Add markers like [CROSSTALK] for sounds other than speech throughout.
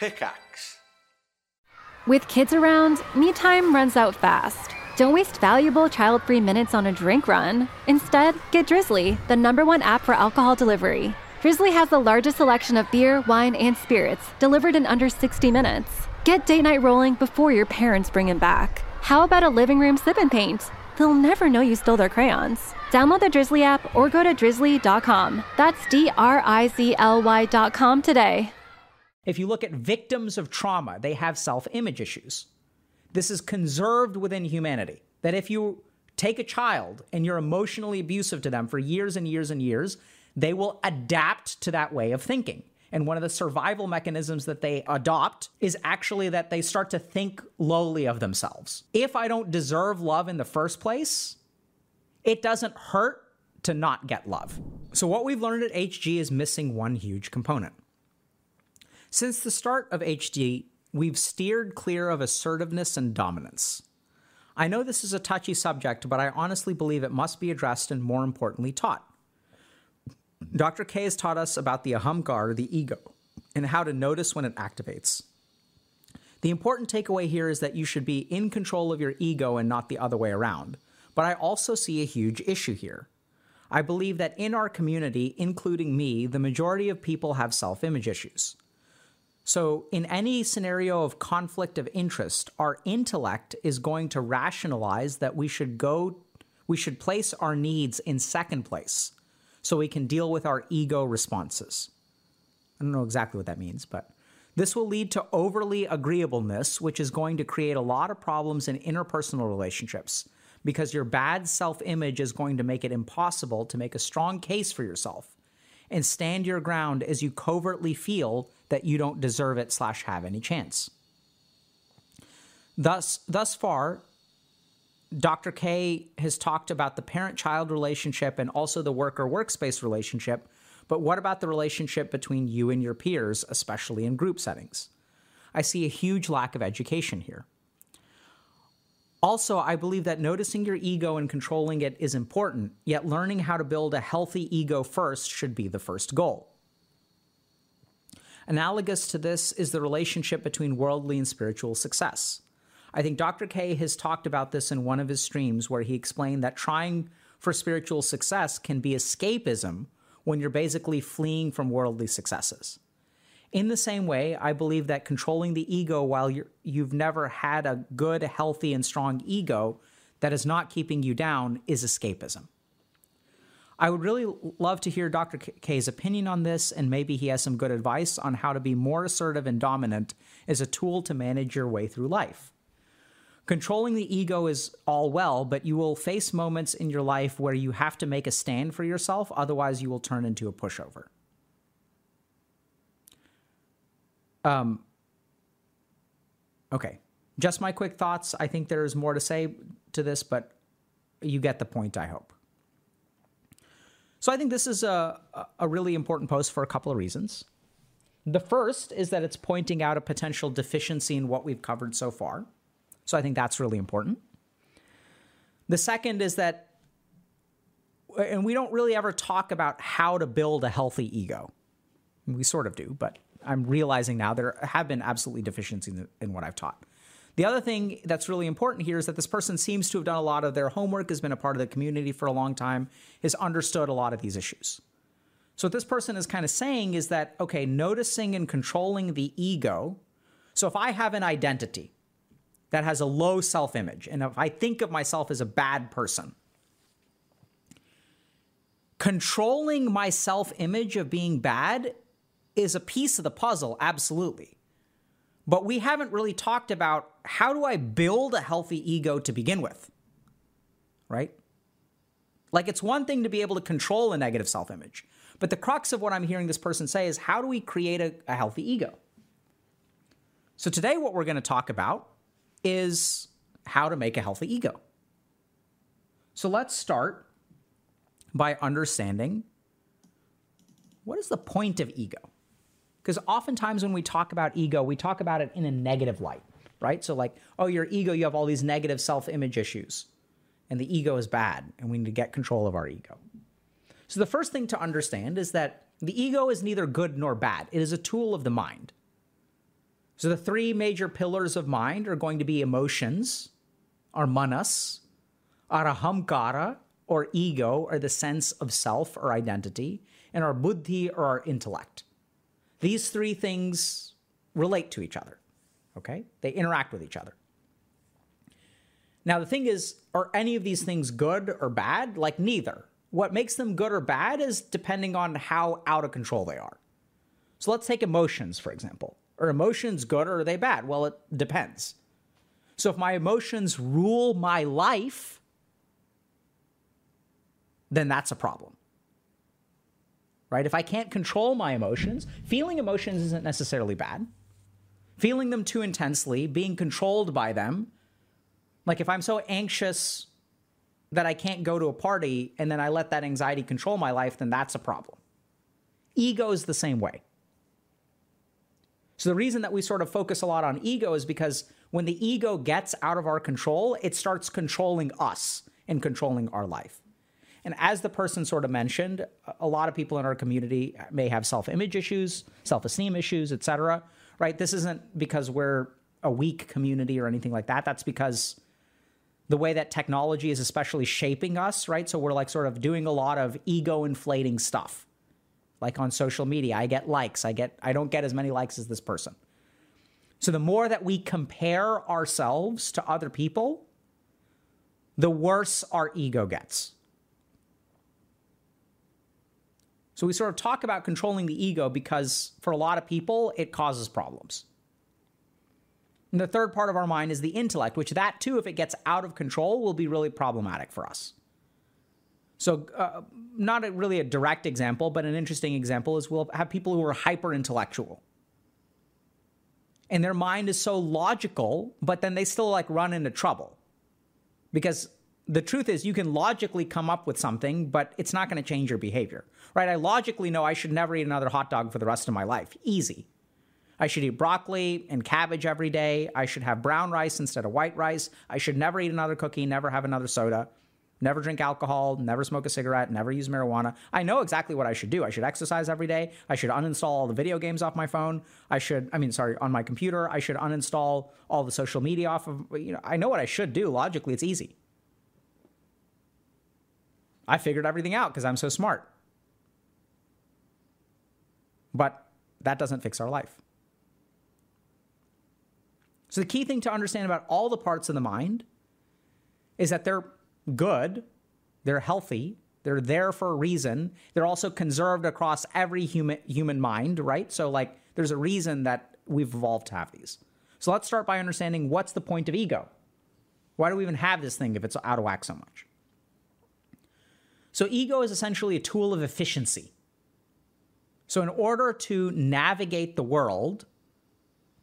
Pickaxe. With kids around, me time runs out fast. Don't waste valuable child free minutes on a drink run. Instead, get Drizzly, the number one app for alcohol delivery. Drizzly has the largest selection of beer, wine, and spirits delivered in under 60 minutes. Get date night rolling before your parents bring him back. How about a living room sip and paint? They'll never know you stole their crayons. Download the Drizzly app or go to drizzly.com. That's D R I Z L Y.com today. If you look at victims of trauma, they have self image issues. This is conserved within humanity. That if you take a child and you're emotionally abusive to them for years and years and years, they will adapt to that way of thinking. And one of the survival mechanisms that they adopt is actually that they start to think lowly of themselves. If I don't deserve love in the first place, it doesn't hurt to not get love. So, what we've learned at HG is missing one huge component. Since the start of HG, we've steered clear of assertiveness and dominance. I know this is a touchy subject, but I honestly believe it must be addressed and more importantly taught. Dr. K has taught us about the ahamkar, the ego, and how to notice when it activates. The important takeaway here is that you should be in control of your ego and not the other way around. But I also see a huge issue here. I believe that in our community, including me, the majority of people have self image issues. So, in any scenario of conflict of interest, our intellect is going to rationalize that we should go, we should place our needs in second place so we can deal with our ego responses. I don't know exactly what that means, but this will lead to overly agreeableness, which is going to create a lot of problems in interpersonal relationships because your bad self image is going to make it impossible to make a strong case for yourself and stand your ground as you covertly feel that you don't deserve it slash have any chance. Thus, thus far, Dr. K has talked about the parent child relationship and also the worker workspace relationship, but what about the relationship between you and your peers, especially in group settings? I see a huge lack of education here. Also, I believe that noticing your ego and controlling it is important, yet learning how to build a healthy ego first should be the first goal. Analogous to this is the relationship between worldly and spiritual success. I think Dr. K has talked about this in one of his streams where he explained that trying for spiritual success can be escapism when you're basically fleeing from worldly successes. In the same way, I believe that controlling the ego while you have never had a good, healthy, and strong ego that is not keeping you down is escapism. I would really love to hear Dr. K's opinion on this, and maybe he has some good advice on how to be more assertive and dominant as a tool to manage your way through life. Controlling the ego is all well, but you will face moments in your life where you have to make a stand for yourself, otherwise, you will turn into a pushover. Um, okay, just my quick thoughts. I think there's more to say to this, but you get the point, I hope. So I think this is a, a really important post for a couple of reasons. The first is that it's pointing out a potential deficiency in what we've covered so far. So I think that's really important. The second is that, and we don't really ever talk about how to build a healthy ego. We sort of do, but I'm realizing now there have been absolutely deficiencies in, in what I've taught. The other thing that's really important here is that this person seems to have done a lot of their homework, has been a part of the community for a long time, has understood a lot of these issues. So, what this person is kind of saying is that, okay, noticing and controlling the ego. So, if I have an identity, that has a low self image. And if I think of myself as a bad person, controlling my self image of being bad is a piece of the puzzle, absolutely. But we haven't really talked about how do I build a healthy ego to begin with, right? Like it's one thing to be able to control a negative self image, but the crux of what I'm hearing this person say is how do we create a, a healthy ego? So today, what we're going to talk about is how to make a healthy ego. So let's start by understanding what is the point of ego? Because oftentimes when we talk about ego, we talk about it in a negative light, right? So, like, oh, your ego, you have all these negative self image issues, and the ego is bad, and we need to get control of our ego. So, the first thing to understand is that the ego is neither good nor bad, it is a tool of the mind. So the three major pillars of mind are going to be emotions, our manas, our ahamkara, or ego, or the sense of self or identity, and our buddhi, or our intellect. These three things relate to each other, okay? They interact with each other. Now, the thing is, are any of these things good or bad? Like, neither. What makes them good or bad is depending on how out of control they are. So let's take emotions, for example. Are emotions good or are they bad? Well, it depends. So if my emotions rule my life, then that's a problem. Right? If I can't control my emotions, feeling emotions isn't necessarily bad. Feeling them too intensely, being controlled by them, like if I'm so anxious that I can't go to a party and then I let that anxiety control my life, then that's a problem. Ego is the same way. So the reason that we sort of focus a lot on ego is because when the ego gets out of our control, it starts controlling us and controlling our life. And as the person sort of mentioned, a lot of people in our community may have self-image issues, self-esteem issues, etc. Right? This isn't because we're a weak community or anything like that. That's because the way that technology is especially shaping us, right? So we're like sort of doing a lot of ego inflating stuff like on social media. I get likes. I get I don't get as many likes as this person. So the more that we compare ourselves to other people, the worse our ego gets. So we sort of talk about controlling the ego because for a lot of people it causes problems. And the third part of our mind is the intellect, which that too if it gets out of control will be really problematic for us. So, uh, not a, really a direct example, but an interesting example is we'll have people who are hyper intellectual. And their mind is so logical, but then they still like run into trouble. Because the truth is, you can logically come up with something, but it's not going to change your behavior, right? I logically know I should never eat another hot dog for the rest of my life. Easy. I should eat broccoli and cabbage every day. I should have brown rice instead of white rice. I should never eat another cookie, never have another soda never drink alcohol, never smoke a cigarette, never use marijuana. I know exactly what I should do. I should exercise every day. I should uninstall all the video games off my phone. I should, I mean, sorry, on my computer. I should uninstall all the social media off of, you know, I know what I should do. Logically, it's easy. I figured everything out because I'm so smart. But that doesn't fix our life. So the key thing to understand about all the parts of the mind is that they're good, they're healthy, they're there for a reason. They're also conserved across every human human mind, right? So like there's a reason that we've evolved to have these. So let's start by understanding what's the point of ego? Why do we even have this thing if it's out of whack so much? So ego is essentially a tool of efficiency. So in order to navigate the world,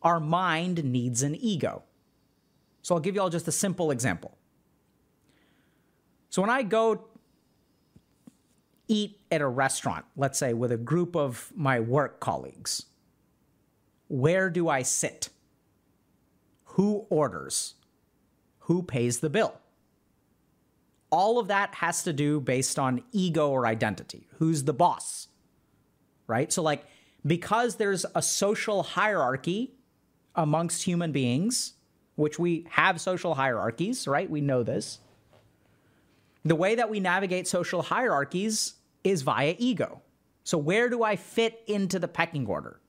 our mind needs an ego. So I'll give you all just a simple example. So when I go eat at a restaurant, let's say with a group of my work colleagues, where do I sit? Who orders? Who pays the bill? All of that has to do based on ego or identity. Who's the boss? Right? So, like, because there's a social hierarchy amongst human beings, which we have social hierarchies, right? We know this the way that we navigate social hierarchies is via ego. So, where do I fit into the pecking order?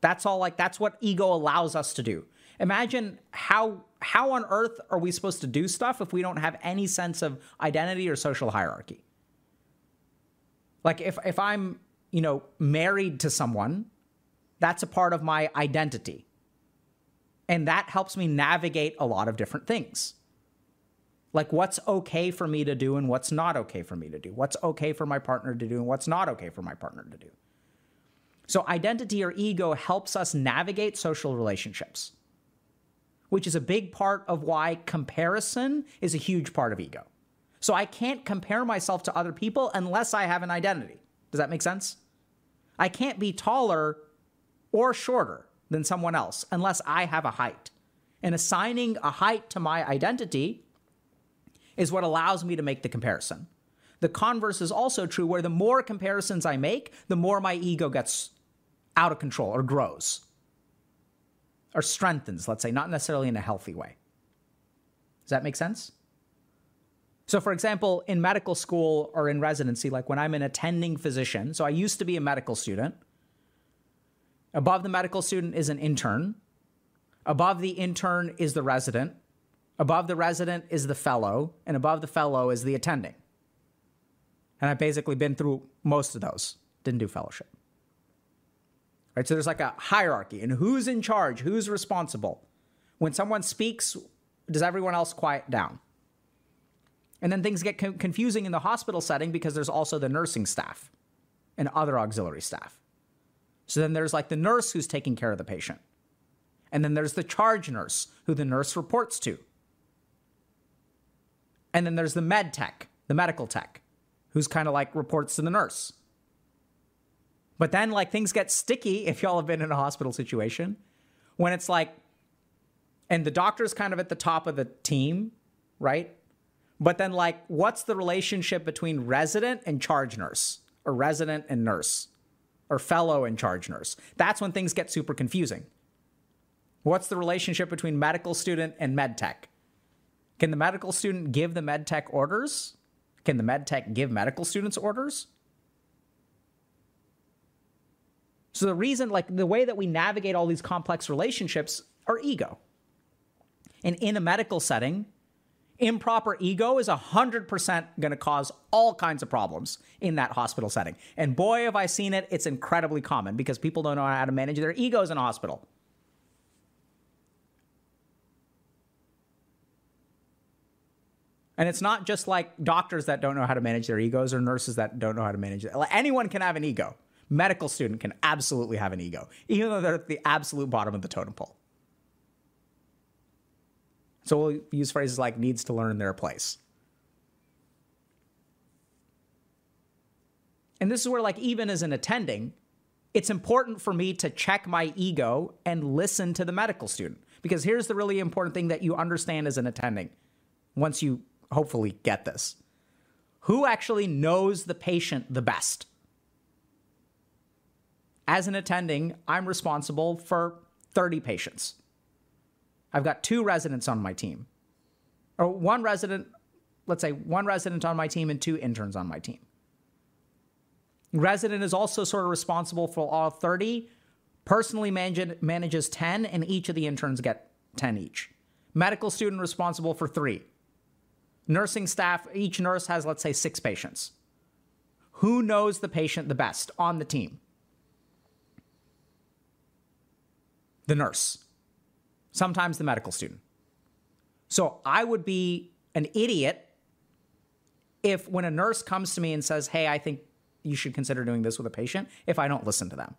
That's all like that's what ego allows us to do. Imagine how how on earth are we supposed to do stuff if we don't have any sense of identity or social hierarchy? Like if if I'm, you know, married to someone, that's a part of my identity. And that helps me navigate a lot of different things. Like, what's okay for me to do and what's not okay for me to do? What's okay for my partner to do and what's not okay for my partner to do? So, identity or ego helps us navigate social relationships, which is a big part of why comparison is a huge part of ego. So, I can't compare myself to other people unless I have an identity. Does that make sense? I can't be taller or shorter than someone else unless I have a height. And assigning a height to my identity is what allows me to make the comparison. The converse is also true, where the more comparisons I make, the more my ego gets out of control or grows or strengthens, let's say, not necessarily in a healthy way. Does that make sense? So, for example, in medical school or in residency, like when I'm an attending physician, so I used to be a medical student. Above the medical student is an intern. Above the intern is the resident. Above the resident is the fellow. And above the fellow is the attending. And I've basically been through most of those. Didn't do fellowship. Right? So there's like a hierarchy and who's in charge, who's responsible. When someone speaks, does everyone else quiet down? And then things get co- confusing in the hospital setting because there's also the nursing staff and other auxiliary staff. So then there's like the nurse who's taking care of the patient. And then there's the charge nurse who the nurse reports to. And then there's the med tech, the medical tech, who's kind of like reports to the nurse. But then like things get sticky if y'all have been in a hospital situation when it's like and the doctor's kind of at the top of the team, right? But then, like, what's the relationship between resident and charge nurse, or resident and nurse, or fellow and charge nurse? That's when things get super confusing. What's the relationship between medical student and med tech? Can the medical student give the med tech orders? Can the med tech give medical students orders? So, the reason, like, the way that we navigate all these complex relationships are ego. And in a medical setting, improper ego is 100% going to cause all kinds of problems in that hospital setting. And boy, have I seen it, it's incredibly common because people don't know how to manage their egos in a hospital. And it's not just like doctors that don't know how to manage their egos or nurses that don't know how to manage it. Anyone can have an ego. Medical student can absolutely have an ego, even though they're at the absolute bottom of the totem pole. So we'll use phrases like needs to learn their place. And this is where, like, even as an attending, it's important for me to check my ego and listen to the medical student. Because here's the really important thing that you understand as an attending once you hopefully get this who actually knows the patient the best? As an attending, I'm responsible for 30 patients. I've got two residents on my team, or one resident, let's say one resident on my team and two interns on my team. Resident is also sort of responsible for all 30, personally manage, manages 10, and each of the interns get 10 each. Medical student responsible for three. Nursing staff, each nurse has, let's say, six patients. Who knows the patient the best on the team? The nurse sometimes the medical student. So I would be an idiot if when a nurse comes to me and says, Hey, I think you should consider doing this with a patient, if I don't listen to them.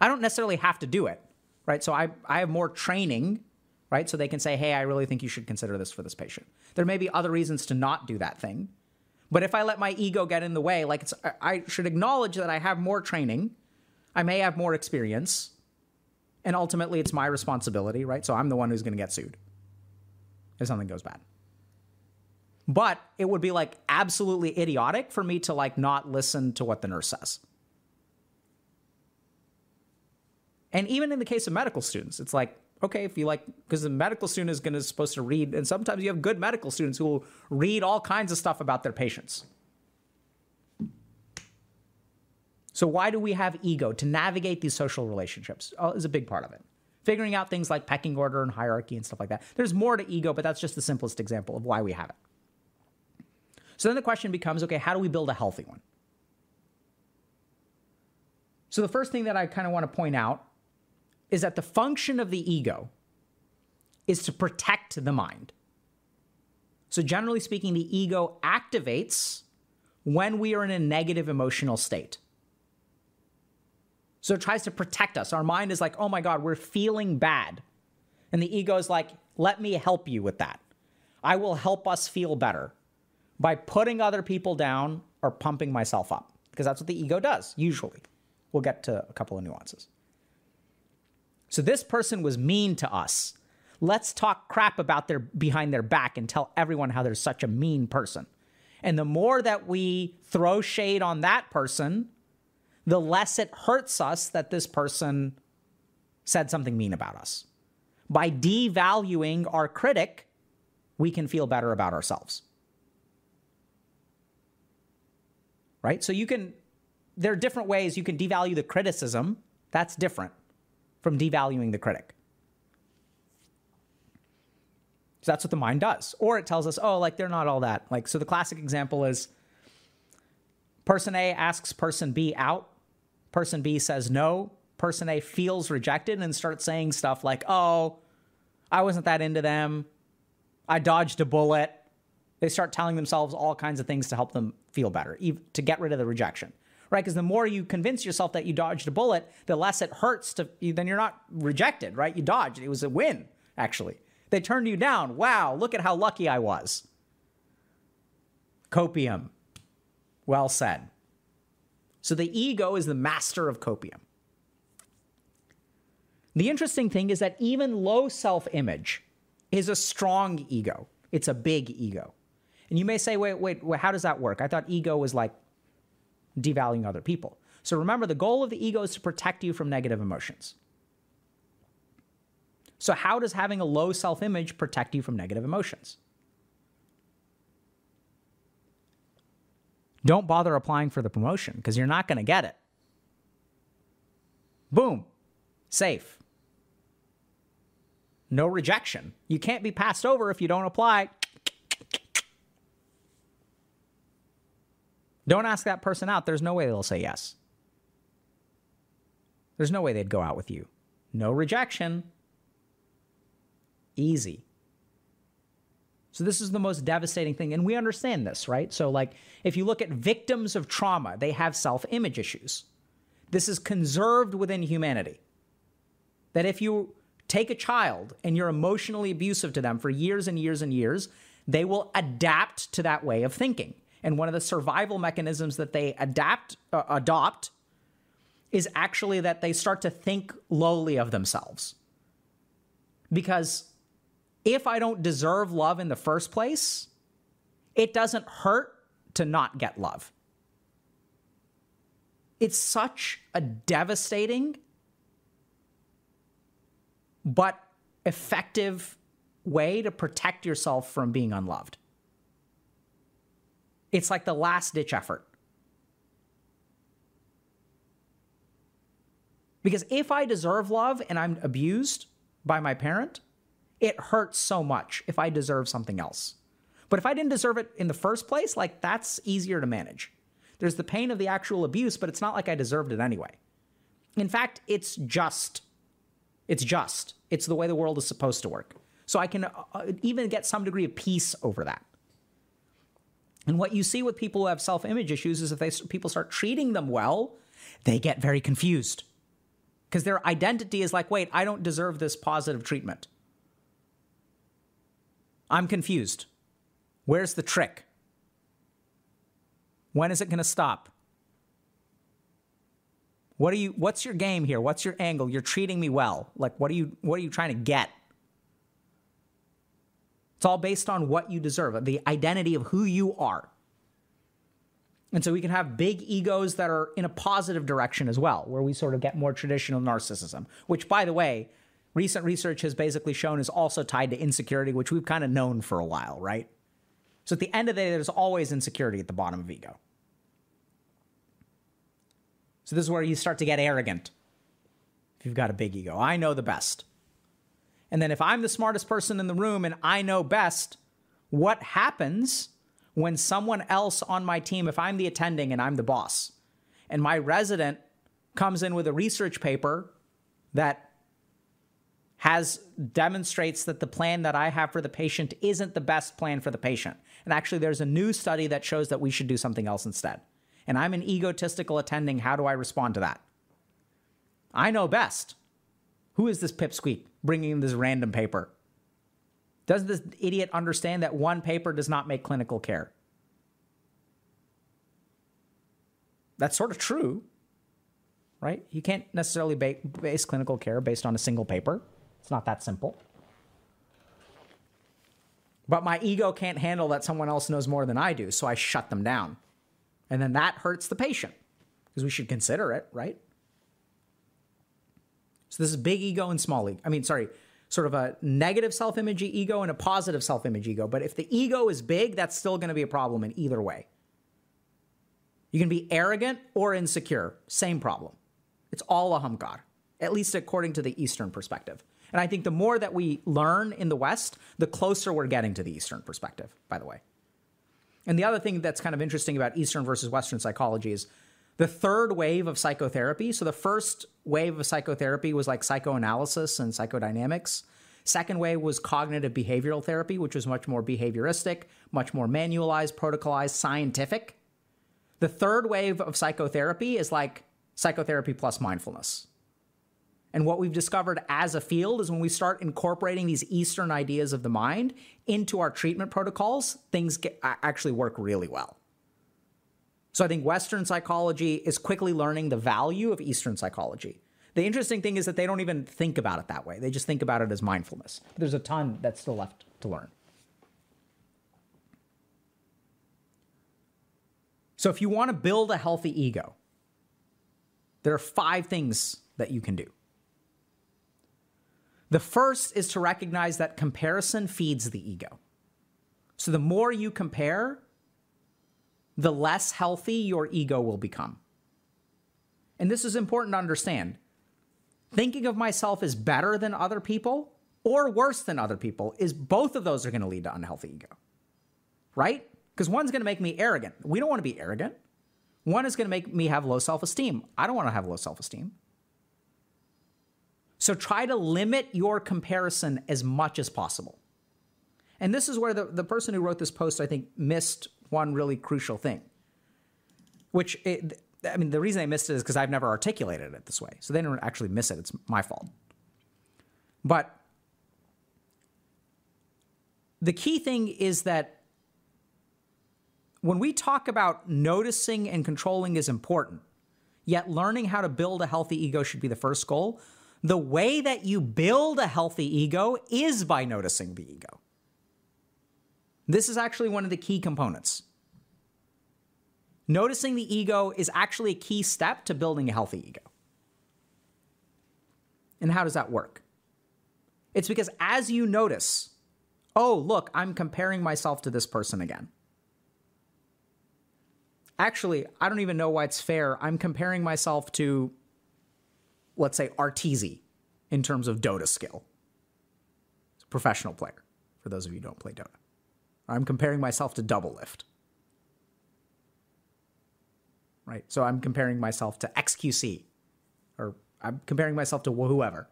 I don't necessarily have to do it, right? So I, I have more training, right? So they can say, Hey, I really think you should consider this for this patient. There may be other reasons to not do that thing. But if I let my ego get in the way, like it's, I should acknowledge that I have more training, I may have more experience, and ultimately, it's my responsibility, right? So I'm the one who's going to get sued if something goes bad. But it would be like absolutely idiotic for me to like not listen to what the nurse says. And even in the case of medical students, it's like, okay, if you like, because the medical student is going to supposed to read, and sometimes you have good medical students who will read all kinds of stuff about their patients. So, why do we have ego? To navigate these social relationships uh, is a big part of it. Figuring out things like pecking order and hierarchy and stuff like that. There's more to ego, but that's just the simplest example of why we have it. So then the question becomes okay, how do we build a healthy one? So, the first thing that I kind of want to point out is that the function of the ego is to protect the mind. So, generally speaking, the ego activates when we are in a negative emotional state. So it tries to protect us. Our mind is like, oh my God, we're feeling bad. And the ego is like, let me help you with that. I will help us feel better by putting other people down or pumping myself up, because that's what the ego does, usually. We'll get to a couple of nuances. So this person was mean to us. Let's talk crap about their behind their back and tell everyone how they're such a mean person. And the more that we throw shade on that person, the less it hurts us that this person said something mean about us. By devaluing our critic, we can feel better about ourselves. Right? So you can, there are different ways you can devalue the criticism. That's different from devaluing the critic. So that's what the mind does. Or it tells us, oh, like they're not all that. Like, so the classic example is person A asks person B out. Person B says no. Person A feels rejected and starts saying stuff like, oh, I wasn't that into them. I dodged a bullet. They start telling themselves all kinds of things to help them feel better, to get rid of the rejection, right? Because the more you convince yourself that you dodged a bullet, the less it hurts to, then you're not rejected, right? You dodged. It was a win, actually. They turned you down. Wow, look at how lucky I was. Copium. Well said. So the ego is the master of copium. The interesting thing is that even low self image is a strong ego, it's a big ego. And you may say, wait, wait, wait, how does that work? I thought ego was like devaluing other people. So remember, the goal of the ego is to protect you from negative emotions. So, how does having a low self image protect you from negative emotions? Don't bother applying for the promotion because you're not going to get it. Boom, safe. No rejection. You can't be passed over if you don't apply. Don't ask that person out. There's no way they'll say yes. There's no way they'd go out with you. No rejection. Easy. So, this is the most devastating thing. And we understand this, right? So, like, if you look at victims of trauma, they have self image issues. This is conserved within humanity. That if you take a child and you're emotionally abusive to them for years and years and years, they will adapt to that way of thinking. And one of the survival mechanisms that they adapt uh, adopt is actually that they start to think lowly of themselves. Because if I don't deserve love in the first place, it doesn't hurt to not get love. It's such a devastating but effective way to protect yourself from being unloved. It's like the last ditch effort. Because if I deserve love and I'm abused by my parent, it hurts so much if I deserve something else. But if I didn't deserve it in the first place, like that's easier to manage. There's the pain of the actual abuse, but it's not like I deserved it anyway. In fact, it's just. It's just. It's the way the world is supposed to work. So I can uh, uh, even get some degree of peace over that. And what you see with people who have self image issues is if they, people start treating them well, they get very confused because their identity is like, wait, I don't deserve this positive treatment. I'm confused. Where's the trick? When is it going to stop? What are you what's your game here? What's your angle? You're treating me well. Like what are you what are you trying to get? It's all based on what you deserve, the identity of who you are. And so we can have big egos that are in a positive direction as well, where we sort of get more traditional narcissism, which, by the way, recent research has basically shown is also tied to insecurity, which we've kind of known for a while, right? So at the end of the day, there's always insecurity at the bottom of ego. So this is where you start to get arrogant if you've got a big ego. I know the best. And then if I'm the smartest person in the room and I know best, what happens when someone else on my team, if I'm the attending and I'm the boss, and my resident comes in with a research paper that has demonstrates that the plan that I have for the patient isn't the best plan for the patient. And actually there's a new study that shows that we should do something else instead and I'm an egotistical attending, how do I respond to that? I know best. Who is this pipsqueak bringing this random paper? Does this idiot understand that one paper does not make clinical care? That's sort of true, right? You can't necessarily base clinical care based on a single paper. It's not that simple. But my ego can't handle that someone else knows more than I do, so I shut them down. And then that hurts the patient because we should consider it, right? So this is big ego and small ego. I mean, sorry, sort of a negative self image ego and a positive self image ego. But if the ego is big, that's still going to be a problem in either way. You can be arrogant or insecure, same problem. It's all a ahamkar, at least according to the Eastern perspective. And I think the more that we learn in the West, the closer we're getting to the Eastern perspective, by the way. And the other thing that's kind of interesting about Eastern versus Western psychology is the third wave of psychotherapy. So the first wave of psychotherapy was like psychoanalysis and psychodynamics. Second wave was cognitive behavioral therapy, which was much more behavioristic, much more manualized, protocolized, scientific. The third wave of psychotherapy is like psychotherapy plus mindfulness. And what we've discovered as a field is when we start incorporating these Eastern ideas of the mind into our treatment protocols, things get, actually work really well. So I think Western psychology is quickly learning the value of Eastern psychology. The interesting thing is that they don't even think about it that way. They just think about it as mindfulness. There's a ton that's still left to learn. So if you want to build a healthy ego, there are five things that you can do. The first is to recognize that comparison feeds the ego. So the more you compare, the less healthy your ego will become. And this is important to understand. Thinking of myself as better than other people or worse than other people is both of those are going to lead to unhealthy ego. Right? Because one's going to make me arrogant. We don't want to be arrogant. One is going to make me have low self esteem. I don't want to have low self esteem. So try to limit your comparison as much as possible. And this is where the, the person who wrote this post, I think, missed one really crucial thing, which, it, I mean, the reason they missed it is because I've never articulated it this way. So they didn't actually miss it. It's my fault. But the key thing is that when we talk about noticing and controlling is important, yet learning how to build a healthy ego should be the first goal. The way that you build a healthy ego is by noticing the ego. This is actually one of the key components. Noticing the ego is actually a key step to building a healthy ego. And how does that work? It's because as you notice, oh, look, I'm comparing myself to this person again. Actually, I don't even know why it's fair. I'm comparing myself to let's say, Arteezy in terms of Dota skill. He's a professional player, for those of you who don't play Dota. I'm comparing myself to Doublelift. Right? So I'm comparing myself to XQC, or I'm comparing myself to whoever.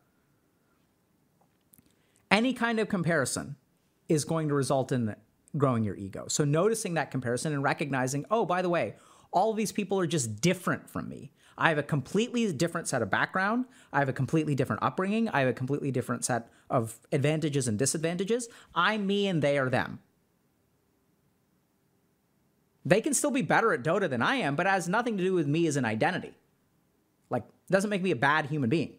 Any kind of comparison is going to result in growing your ego. So noticing that comparison and recognizing, oh, by the way, all these people are just different from me. I have a completely different set of background. I have a completely different upbringing. I have a completely different set of advantages and disadvantages. I'm me and they are them. They can still be better at Dota than I am, but it has nothing to do with me as an identity. Like, doesn't make me a bad human being.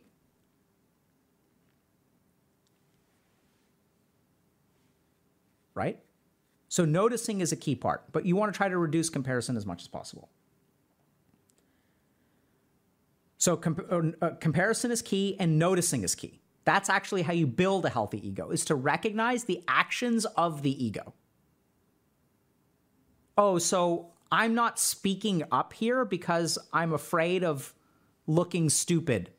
Right? So, noticing is a key part, but you want to try to reduce comparison as much as possible. So com- uh, comparison is key and noticing is key. That's actually how you build a healthy ego is to recognize the actions of the ego. Oh, so I'm not speaking up here because I'm afraid of looking stupid.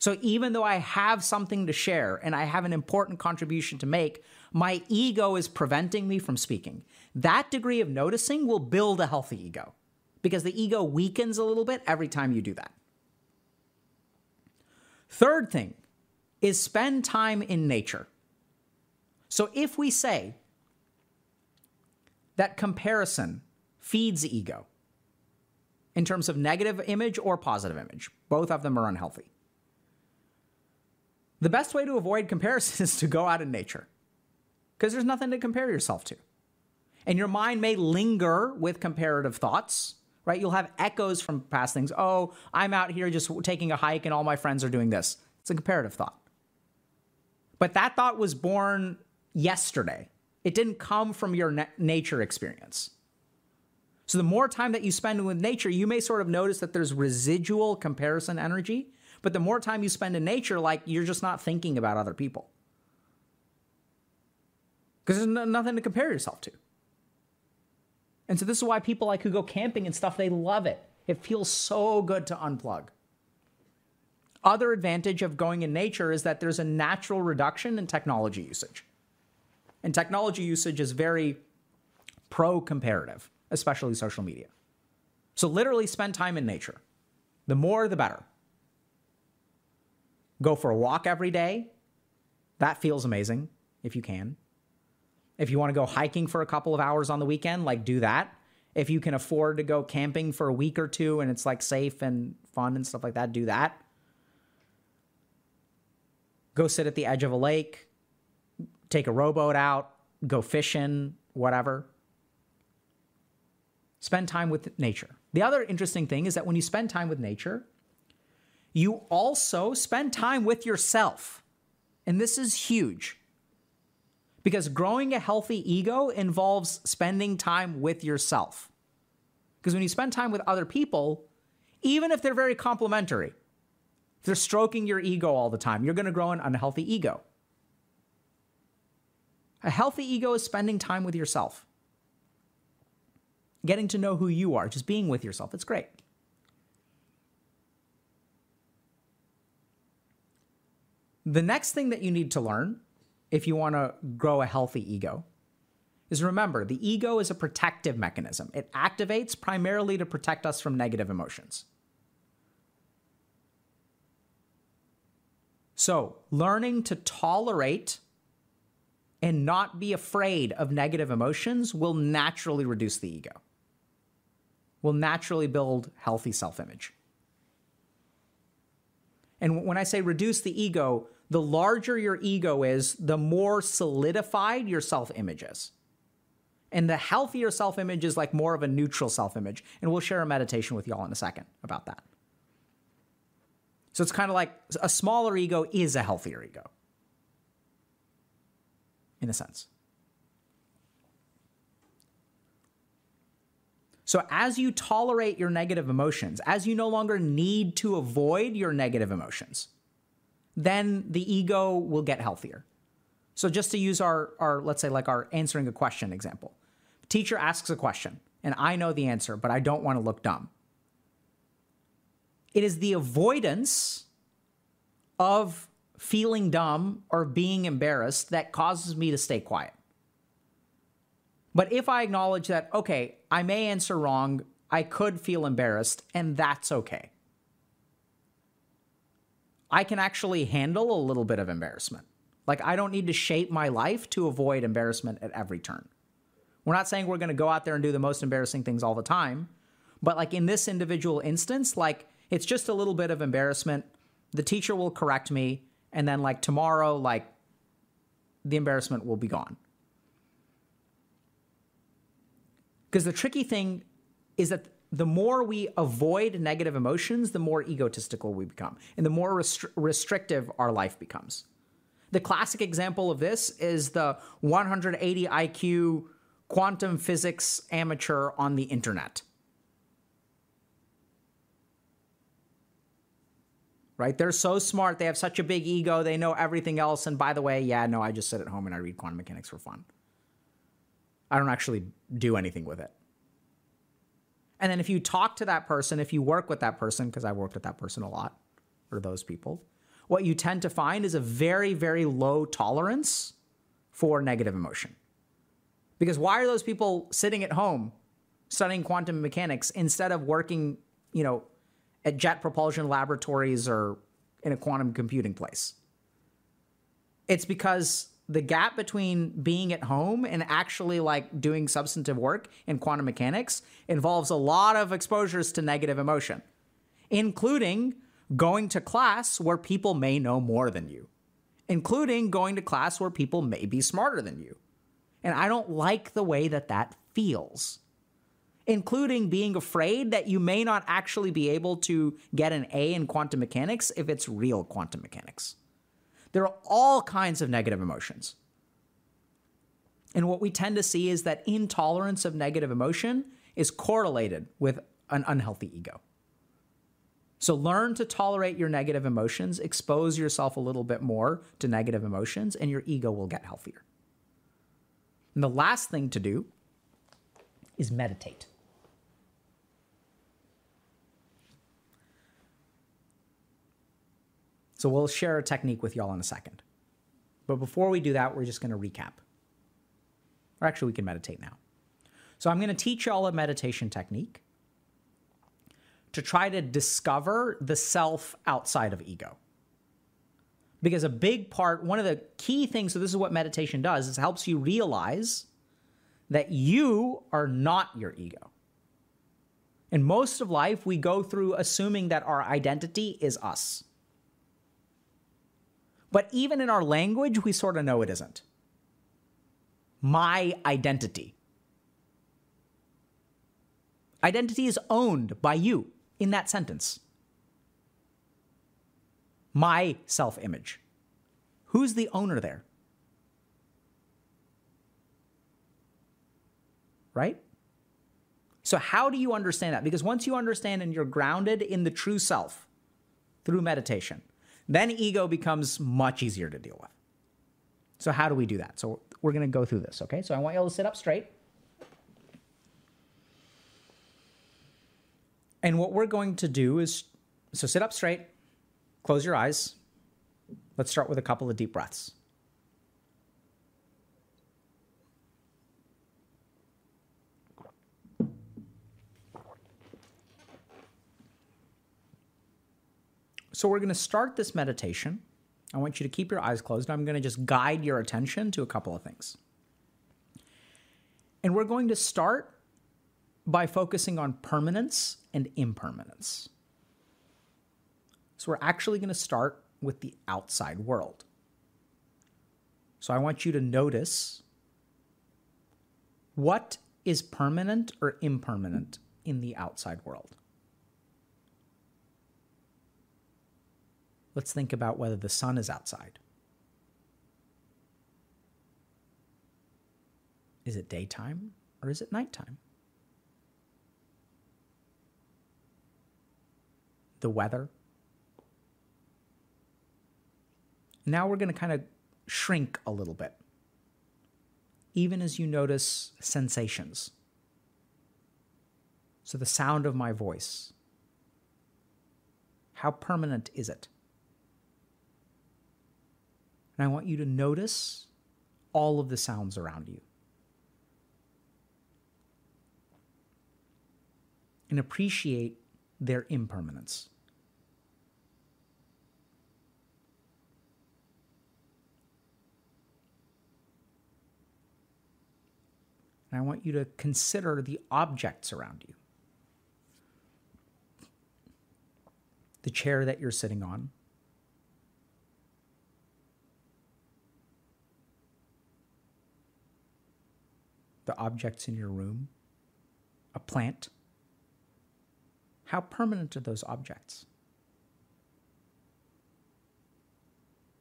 So even though I have something to share and I have an important contribution to make, my ego is preventing me from speaking. That degree of noticing will build a healthy ego because the ego weakens a little bit every time you do that. Third thing is spend time in nature. So if we say that comparison feeds ego in terms of negative image or positive image, both of them are unhealthy. The best way to avoid comparison [LAUGHS] is to go out in nature because there's nothing to compare yourself to. And your mind may linger with comparative thoughts right? You'll have echoes from past things. Oh, I'm out here just taking a hike and all my friends are doing this. It's a comparative thought. But that thought was born yesterday. It didn't come from your na- nature experience. So the more time that you spend with nature, you may sort of notice that there's residual comparison energy, but the more time you spend in nature, like you're just not thinking about other people. Because there's no, nothing to compare yourself to. And so this is why people like who go camping and stuff, they love it. It feels so good to unplug. Other advantage of going in nature is that there's a natural reduction in technology usage. And technology usage is very pro comparative, especially social media. So, literally spend time in nature. The more, the better. Go for a walk every day. That feels amazing if you can. If you want to go hiking for a couple of hours on the weekend, like do that. If you can afford to go camping for a week or two and it's like safe and fun and stuff like that, do that. Go sit at the edge of a lake, take a rowboat out, go fishing, whatever. Spend time with nature. The other interesting thing is that when you spend time with nature, you also spend time with yourself. And this is huge because growing a healthy ego involves spending time with yourself. Because when you spend time with other people, even if they're very complimentary, if they're stroking your ego all the time, you're going to grow an unhealthy ego. A healthy ego is spending time with yourself, getting to know who you are, just being with yourself. It's great. The next thing that you need to learn if you want to grow a healthy ego is remember the ego is a protective mechanism. It activates primarily to protect us from negative emotions. So, learning to tolerate and not be afraid of negative emotions will naturally reduce the ego, will naturally build healthy self image. And when I say reduce the ego, the larger your ego is, the more solidified your self image is. And the healthier self image is like more of a neutral self image. And we'll share a meditation with y'all in a second about that. So it's kind of like a smaller ego is a healthier ego, in a sense. So, as you tolerate your negative emotions, as you no longer need to avoid your negative emotions, then the ego will get healthier. So, just to use our, our let's say, like our answering a question example teacher asks a question, and I know the answer, but I don't want to look dumb. It is the avoidance of feeling dumb or being embarrassed that causes me to stay quiet. But if I acknowledge that, okay, I may answer wrong, I could feel embarrassed, and that's okay. I can actually handle a little bit of embarrassment. Like, I don't need to shape my life to avoid embarrassment at every turn. We're not saying we're going to go out there and do the most embarrassing things all the time, but like in this individual instance, like it's just a little bit of embarrassment. The teacher will correct me, and then like tomorrow, like the embarrassment will be gone. Because the tricky thing is that the more we avoid negative emotions, the more egotistical we become, and the more restri- restrictive our life becomes. The classic example of this is the 180 IQ quantum physics amateur on the internet. Right? They're so smart. They have such a big ego. They know everything else. And by the way, yeah, no, I just sit at home and I read quantum mechanics for fun. I don't actually do anything with it. And then if you talk to that person, if you work with that person, because I worked with that person a lot, or those people, what you tend to find is a very, very low tolerance for negative emotion. Because why are those people sitting at home studying quantum mechanics instead of working, you know, at jet propulsion laboratories or in a quantum computing place? It's because the gap between being at home and actually like doing substantive work in quantum mechanics involves a lot of exposures to negative emotion, including going to class where people may know more than you, including going to class where people may be smarter than you. And I don't like the way that that feels, including being afraid that you may not actually be able to get an A in quantum mechanics if it's real quantum mechanics. There are all kinds of negative emotions. And what we tend to see is that intolerance of negative emotion is correlated with an unhealthy ego. So learn to tolerate your negative emotions, expose yourself a little bit more to negative emotions, and your ego will get healthier. And the last thing to do is meditate. So we'll share a technique with y'all in a second. But before we do that, we're just going to recap. Or actually, we can meditate now. So I'm going to teach y'all a meditation technique to try to discover the self outside of ego. Because a big part, one of the key things, so this is what meditation does, is it helps you realize that you are not your ego. In most of life, we go through assuming that our identity is us. But even in our language, we sort of know it isn't. My identity. Identity is owned by you in that sentence. My self image. Who's the owner there? Right? So, how do you understand that? Because once you understand and you're grounded in the true self through meditation, then ego becomes much easier to deal with. So, how do we do that? So, we're going to go through this, okay? So, I want you all to sit up straight. And what we're going to do is so sit up straight, close your eyes. Let's start with a couple of deep breaths. So, we're going to start this meditation. I want you to keep your eyes closed. I'm going to just guide your attention to a couple of things. And we're going to start by focusing on permanence and impermanence. So we're actually going to start with the outside world. So I want you to notice what is permanent or impermanent in the outside world. Let's think about whether the sun is outside. Is it daytime or is it nighttime? the weather. Now we're going to kind of shrink a little bit, even as you notice sensations. So, the sound of my voice. How permanent is it? And I want you to notice all of the sounds around you. And appreciate their impermanence. And I want you to consider the objects around you. The chair that you're sitting on. The objects in your room. A plant. How permanent are those objects?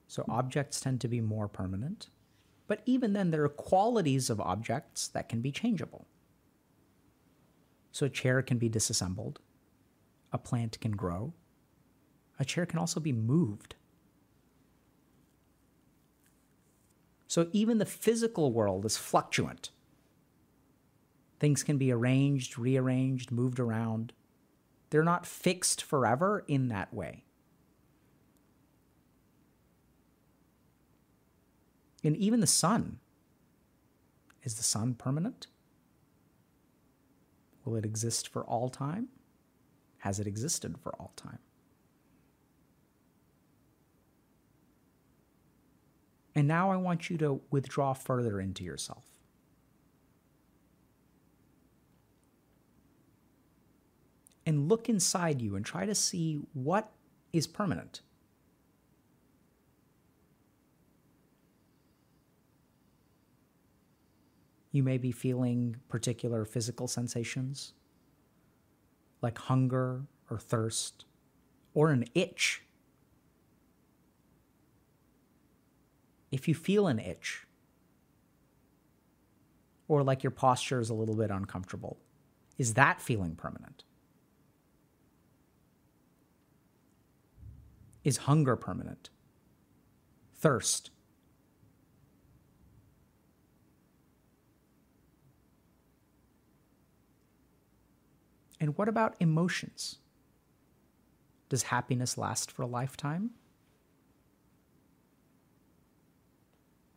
So, objects tend to be more permanent. But even then, there are qualities of objects that can be changeable. So, a chair can be disassembled, a plant can grow, a chair can also be moved. So, even the physical world is fluctuant. Things can be arranged, rearranged, moved around. They're not fixed forever in that way. And even the sun is the sun permanent? Will it exist for all time? Has it existed for all time? And now I want you to withdraw further into yourself. and look inside you and try to see what is permanent. You may be feeling particular physical sensations like hunger or thirst or an itch. If you feel an itch or like your posture is a little bit uncomfortable, Is that feeling permanent? Is hunger permanent? Thirst? And what about emotions? Does happiness last for a lifetime?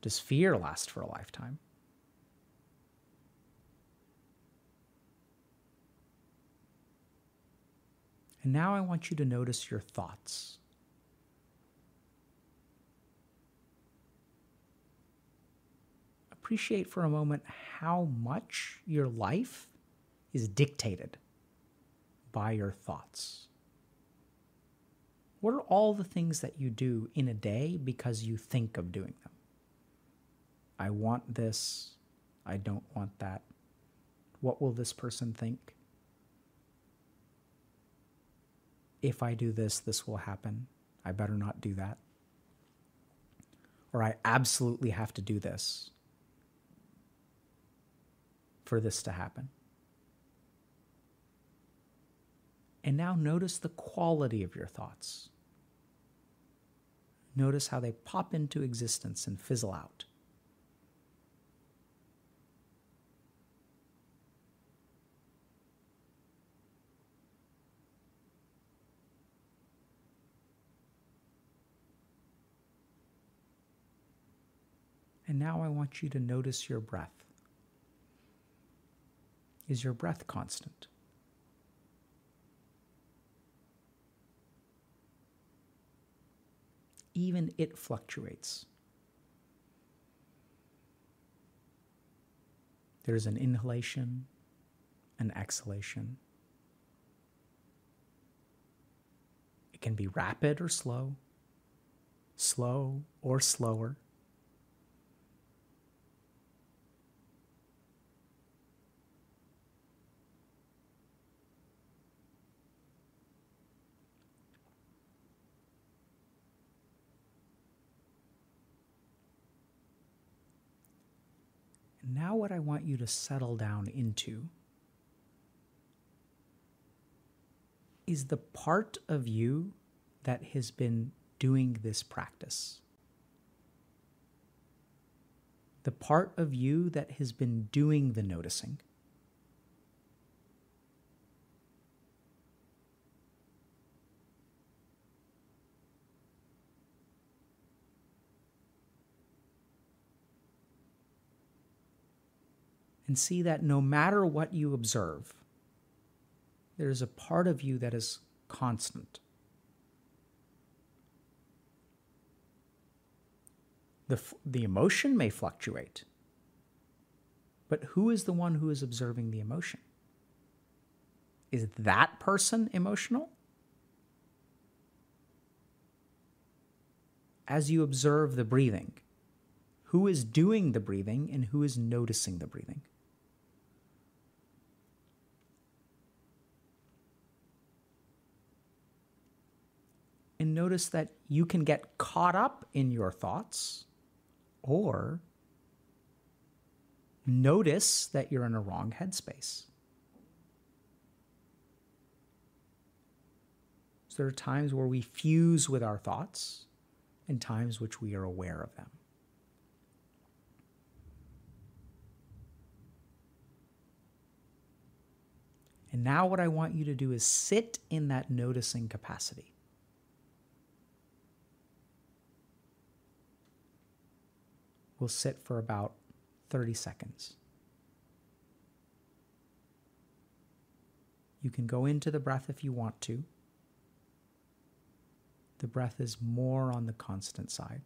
Does fear last for a lifetime? And now I want you to notice your thoughts. Appreciate for a moment how much your life is dictated by your thoughts. What are all the things that you do in a day because you think of doing them? I want this. I don't want that. What will this person think? If I do this, this will happen. I better not do that. Or I absolutely have to do this for this to happen. And now notice the quality of your thoughts. Notice how they pop into existence and fizzle out. And now I want you to notice your breath. Is your breath constant? Even it fluctuates. There's an inhalation, an exhalation. It can be rapid or slow, slow or slower. Now, what I want you to settle down into is the part of you that has been doing this practice. The part of you that has been doing the noticing. And see that no matter what you observe, there's a part of you that is constant. The, the emotion may fluctuate, but who is the one who is observing the emotion? Is that person emotional? As you observe the breathing, who is doing the breathing and who is noticing the breathing? Notice that you can get caught up in your thoughts or notice that you're in a wrong headspace. So there are times where we fuse with our thoughts and times which we are aware of them. And now, what I want you to do is sit in that noticing capacity. Will sit for about 30 seconds. You can go into the breath if you want to. The breath is more on the constant side.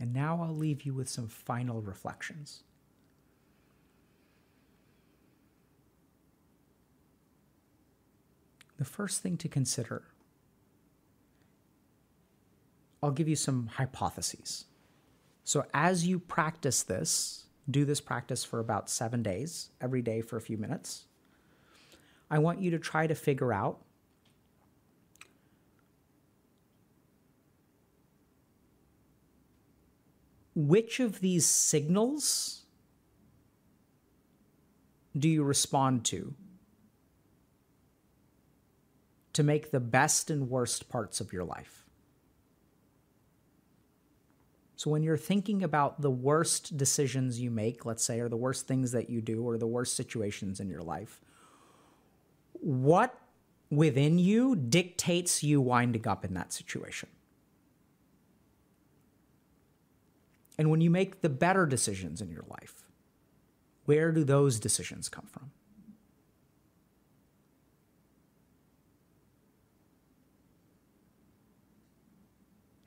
And now I'll leave you with some final reflections. The first thing to consider I'll give you some hypotheses. So, as you practice this, do this practice for about seven days, every day for a few minutes. I want you to try to figure out which of these signals do you respond to to make the best and worst parts of your life? So, when you're thinking about the worst decisions you make, let's say, or the worst things that you do, or the worst situations in your life, what within you dictates you winding up in that situation? And when you make the better decisions in your life, where do those decisions come from?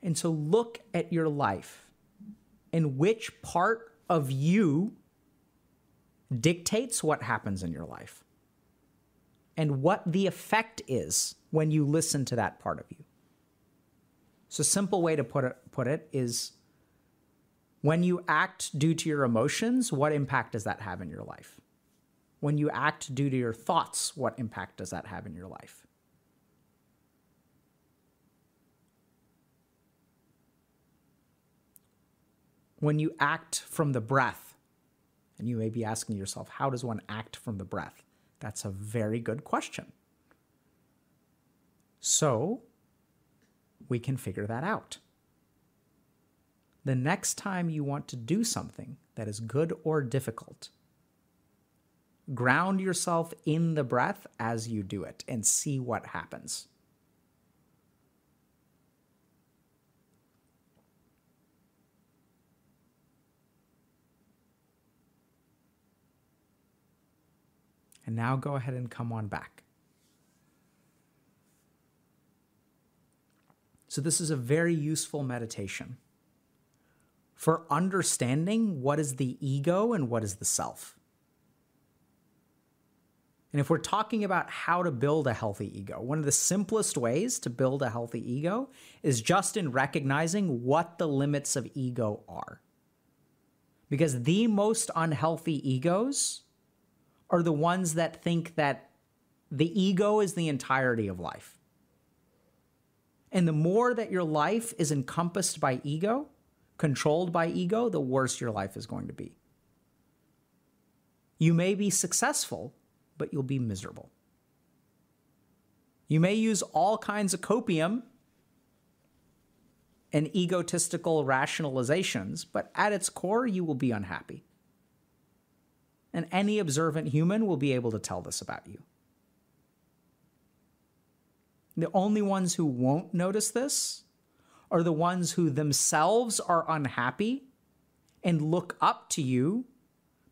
And so look at your life and which part of you dictates what happens in your life and what the effect is when you listen to that part of you. So, simple way to put it, put it is when you act due to your emotions, what impact does that have in your life? When you act due to your thoughts, what impact does that have in your life? When you act from the breath, and you may be asking yourself, how does one act from the breath? That's a very good question. So, we can figure that out the next time you want to do something that is good or difficult, ground yourself in the breath as you do it and see what happens. And now go ahead and come on back. So, this is a very useful meditation for understanding what is the ego and what is the self. And if we're talking about how to build a healthy ego, one of the simplest ways to build a healthy ego is just in recognizing what the limits of ego are. Because the most unhealthy egos are the ones that think that the ego is the entirety of life. And the more that your life is encompassed by ego, controlled by ego, the worse your life is going to be. You may be successful, but you'll be miserable. You may use all kinds of copium and egotistical rationalizations, but at its core, you will be unhappy. And any observant human will be able to tell this about you. The only ones who won't notice this are the ones who themselves are unhappy and look up to you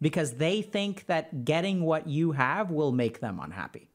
because they think that getting what you have will make them unhappy.